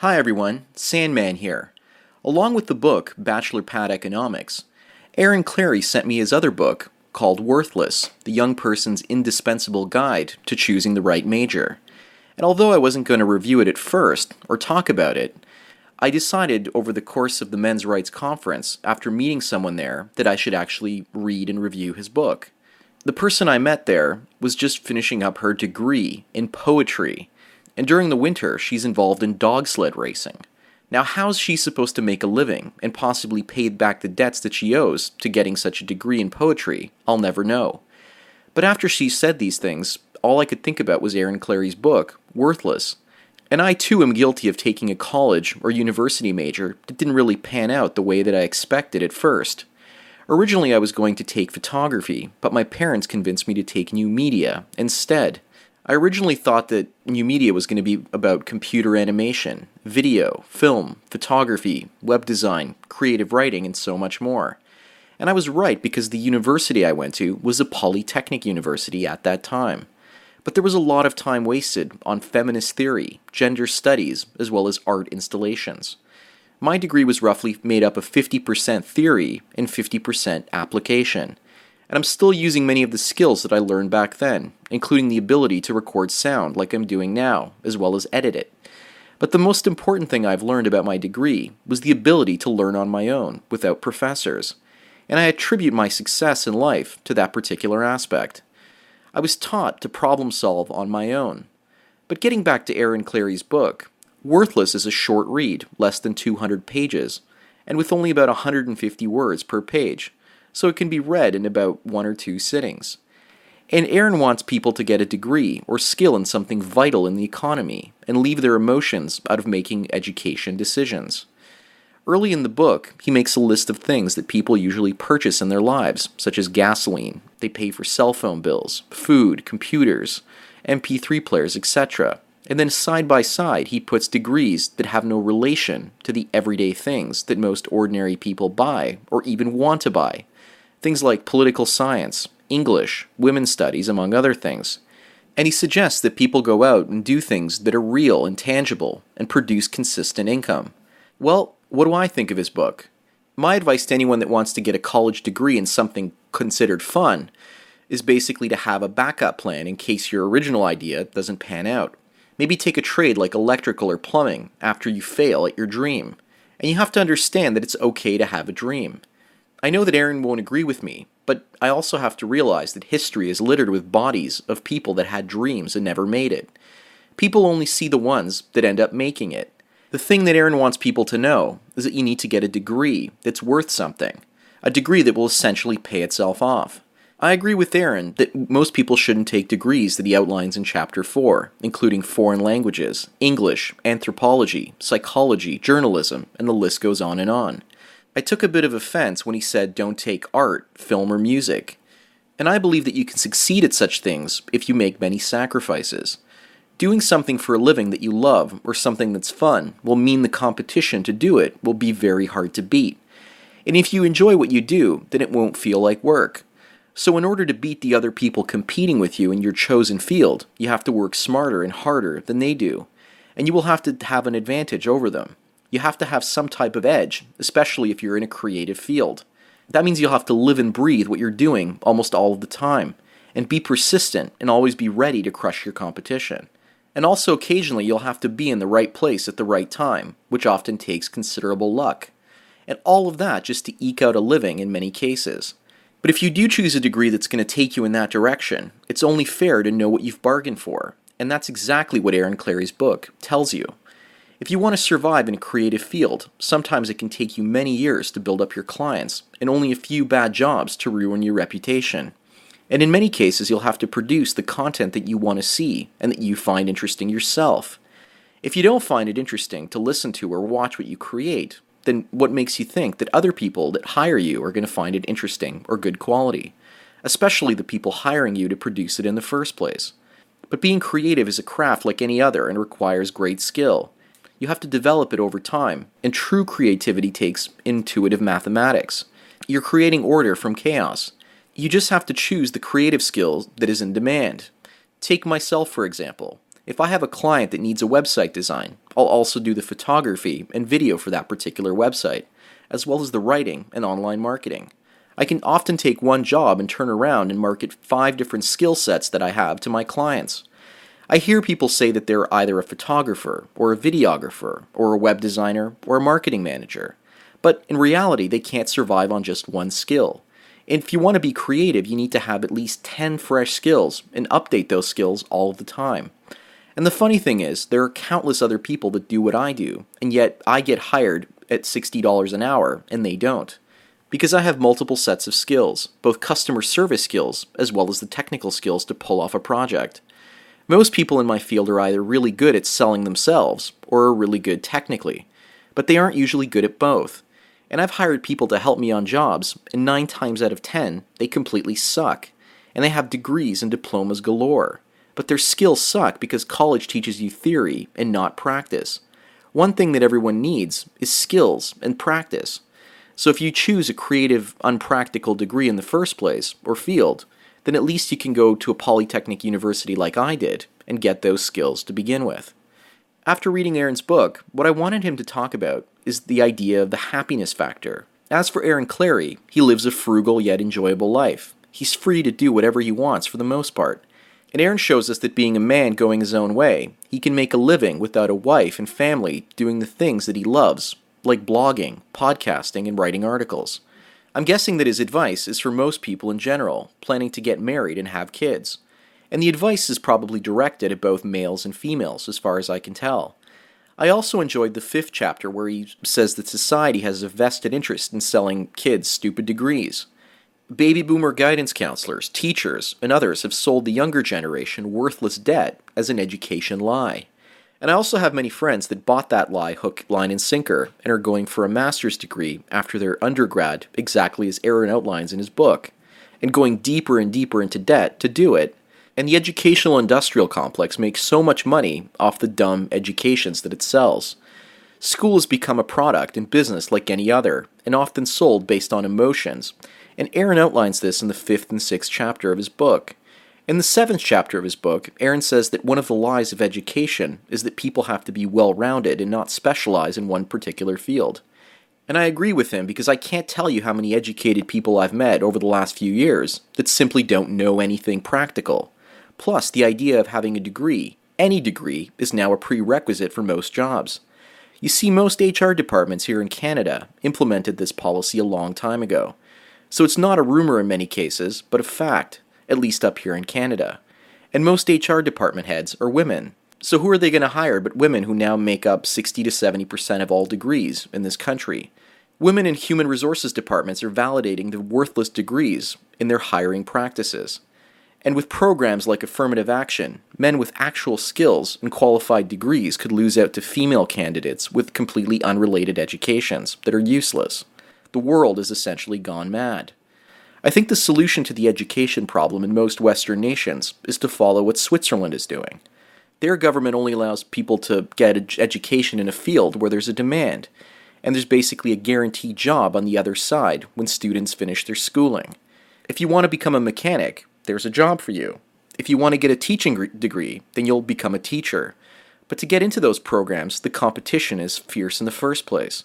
Hi everyone, Sandman here. Along with the book Bachelor Pad Economics, Aaron Clarey sent me his other book called Worthless The Young Person's Indispensable Guide to Choosing the Right Major. And although I wasn't going to review it at first or talk about it, I decided over the course of the Men's Rights Conference, after meeting someone there, that I should actually read and review his book. The person I met there was just finishing up her degree in poetry and during the winter, she's involved in dog sled racing. Now, how's she supposed to make a living and possibly pay back the debts that she owes to getting such a degree in poetry? I'll never know. But after she said these things, all I could think about was Aaron Clarey's book, Worthless. And I too am guilty of taking a college or university major that didn't really pan out the way that I expected at first. Originally, I was going to take photography, but my parents convinced me to take new media instead. I originally thought that new media was going to be about computer animation, video, film, photography, web design, creative writing, and so much more. And I was right because the university I went to was a polytechnic university at that time. But there was a lot of time wasted on feminist theory, gender studies, as well as art installations. My degree was roughly made up of 50% theory and 50% application and I'm still using many of the skills that I learned back then, including the ability to record sound like I'm doing now, as well as edit it. But the most important thing I've learned about my degree was the ability to learn on my own, without professors, and I attribute my success in life to that particular aspect. I was taught to problem solve on my own. But getting back to Aaron Clarey's book, Worthless is a short read, less than 200 pages, and with only about 150 words per page so it can be read in about one or two sittings. And Aaron wants people to get a degree or skill in something vital in the economy and leave their emotions out of making education decisions. Early in the book, he makes a list of things that people usually purchase in their lives, such as gasoline, they pay for cell phone bills, food, computers, MP3 players, etc. And then side by side, he puts degrees that have no relation to the everyday things that most ordinary people buy or even want to buy, things like political science, English, women's studies, among other things. And he suggests that people go out and do things that are real and tangible and produce consistent income. Well, what do I think of his book? My advice to anyone that wants to get a college degree in something considered fun is basically to have a backup plan in case your original idea doesn't pan out. Maybe take a trade like electrical or plumbing after you fail at your dream. And you have to understand that it's okay to have a dream. I know that Aaron won't agree with me, but I also have to realize that history is littered with bodies of people that had dreams and never made it. People only see the ones that end up making it. The thing that Aaron wants people to know is that you need to get a degree that's worth something, a degree that will essentially pay itself off. I agree with Aaron that most people shouldn't take degrees that he outlines in Chapter 4, including foreign languages, English, anthropology, psychology, journalism, and the list goes on and on. I took a bit of offense when he said don't take art, film, or music. And I believe that you can succeed at such things if you make many sacrifices. Doing something for a living that you love or something that's fun will mean the competition to do it will be very hard to beat. And if you enjoy what you do, then it won't feel like work. So, in order to beat the other people competing with you in your chosen field, you have to work smarter and harder than they do. And you will have to have an advantage over them you have to have some type of edge, especially if you're in a creative field. That means you'll have to live and breathe what you're doing almost all of the time, and be persistent and always be ready to crush your competition. And also, occasionally, you'll have to be in the right place at the right time, which often takes considerable luck. And all of that just to eke out a living in many cases. But if you do choose a degree that's going to take you in that direction, it's only fair to know what you've bargained for. And that's exactly what Aaron Clarey's book tells you. If you want to survive in a creative field, sometimes it can take you many years to build up your clients, and only a few bad jobs to ruin your reputation. And in many cases, you'll have to produce the content that you want to see and that you find interesting yourself. If you don't find it interesting to listen to or watch what you create, then what makes you think that other people that hire you are going to find it interesting or good quality? Especially the people hiring you to produce it in the first place. But being creative is a craft like any other and requires great skill you have to develop it over time, and true creativity takes intuitive mathematics. You're creating order from chaos. You just have to choose the creative skill that is in demand. Take myself, for example. If I have a client that needs a website design, I'll also do the photography and video for that particular website, as well as the writing and online marketing. I can often take one job and turn around and market five different skill sets that I have to my clients. I hear people say that they're either a photographer, or a videographer, or a web designer, or a marketing manager. But in reality, they can't survive on just one skill. If you want to be creative, you need to have at least 10 fresh skills and update those skills all the time. And the funny thing is, there are countless other people that do what I do, and yet I get hired at $60 an hour and they don't. Because I have multiple sets of skills, both customer service skills as well as the technical skills to pull off a project. Most people in my field are either really good at selling themselves or are really good technically, but they aren't usually good at both. And I've hired people to help me on jobs, and 9 times out of 10, they completely suck. And they have degrees and diplomas galore. But their skills suck because college teaches you theory and not practice. One thing that everyone needs is skills and practice. So if you choose a creative, unpractical degree in the first place, or field, then at least you can go to a polytechnic university like I did and get those skills to begin with. After reading Aaron's book, what I wanted him to talk about is the idea of the happiness factor. As for Aaron Clarey, he lives a frugal yet enjoyable life. He's free to do whatever he wants for the most part. And Aaron shows us that being a man going his own way, he can make a living without a wife and family doing the things that he loves, like blogging, podcasting, and writing articles. I'm guessing that his advice is for most people in general, planning to get married and have kids. And the advice is probably directed at both males and females, as far as I can tell. I also enjoyed the fifth chapter where he says that society has a vested interest in selling kids stupid degrees. Baby boomer guidance counselors, teachers, and others have sold the younger generation worthless debt as an education lie. And I also have many friends that bought that lie hook, line, and sinker and are going for a master's degree after their undergrad, exactly as Aaron outlines in his book, and going deeper and deeper into debt to do it. And the educational industrial complex makes so much money off the dumb educations that it sells. School has become a product and business like any other, and often sold based on emotions. And Aaron outlines this in the fifth and sixth chapter of his book. In the seventh chapter of his book, Aaron says that one of the lies of education is that people have to be well rounded and not specialize in one particular field. And I agree with him because I can't tell you how many educated people I've met over the last few years that simply don't know anything practical. Plus, the idea of having a degree, any degree, is now a prerequisite for most jobs. You see, most HR departments here in Canada implemented this policy a long time ago. So it's not a rumor in many cases, but a fact at least up here in Canada. And most HR department heads are women. So who are they going to hire but women who now make up 60 to 70% of all degrees in this country? Women in human resources departments are validating the worthless degrees in their hiring practices. And with programs like affirmative action, men with actual skills and qualified degrees could lose out to female candidates with completely unrelated educations that are useless. The world is essentially gone mad. I think the solution to the education problem in most Western nations is to follow what Switzerland is doing. Their government only allows people to get ed- education in a field where there's a demand, and there's basically a guaranteed job on the other side when students finish their schooling. If you want to become a mechanic, there's a job for you. If you want to get a teaching degree, then you'll become a teacher. But to get into those programs, the competition is fierce in the first place.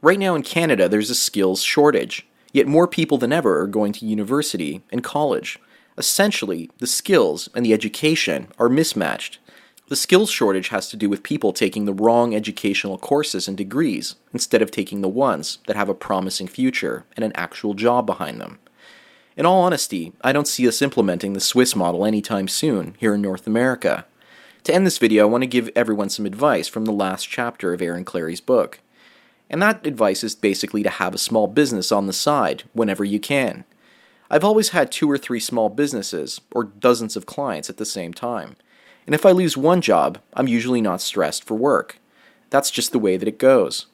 Right now in Canada, there's a skills shortage. Yet more people than ever are going to university and college. Essentially, the skills and the education are mismatched. The skills shortage has to do with people taking the wrong educational courses and degrees instead of taking the ones that have a promising future and an actual job behind them. In all honesty, I don't see us implementing the Swiss model anytime soon here in North America. To end this video, I want to give everyone some advice from the last chapter of Aaron Clarey's book. And that advice is basically to have a small business on the side whenever you can. I've always had two or three small businesses, or dozens of clients at the same time. And if I lose one job, I'm usually not stressed for work. That's just the way that it goes.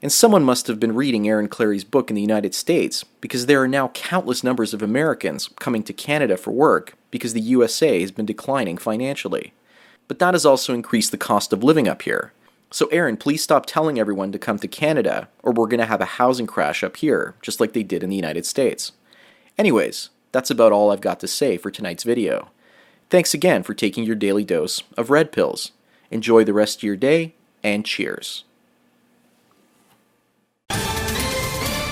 And someone must have been reading Aaron Clarey's book in the United States, because there are now countless numbers of Americans coming to Canada for work because the USA has been declining financially. But that has also increased the cost of living up here. So, Aaron, please stop telling everyone to come to Canada, or we're going to have a housing crash up here, just like they did in the United States. Anyways, that's about all I've got to say for tonight's video. Thanks again for taking your daily dose of red pills. Enjoy the rest of your day and cheers.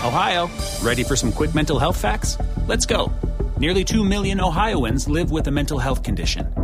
Ohio, ready for some quick mental health facts? Let's go. Nearly 2 million Ohioans live with a mental health condition.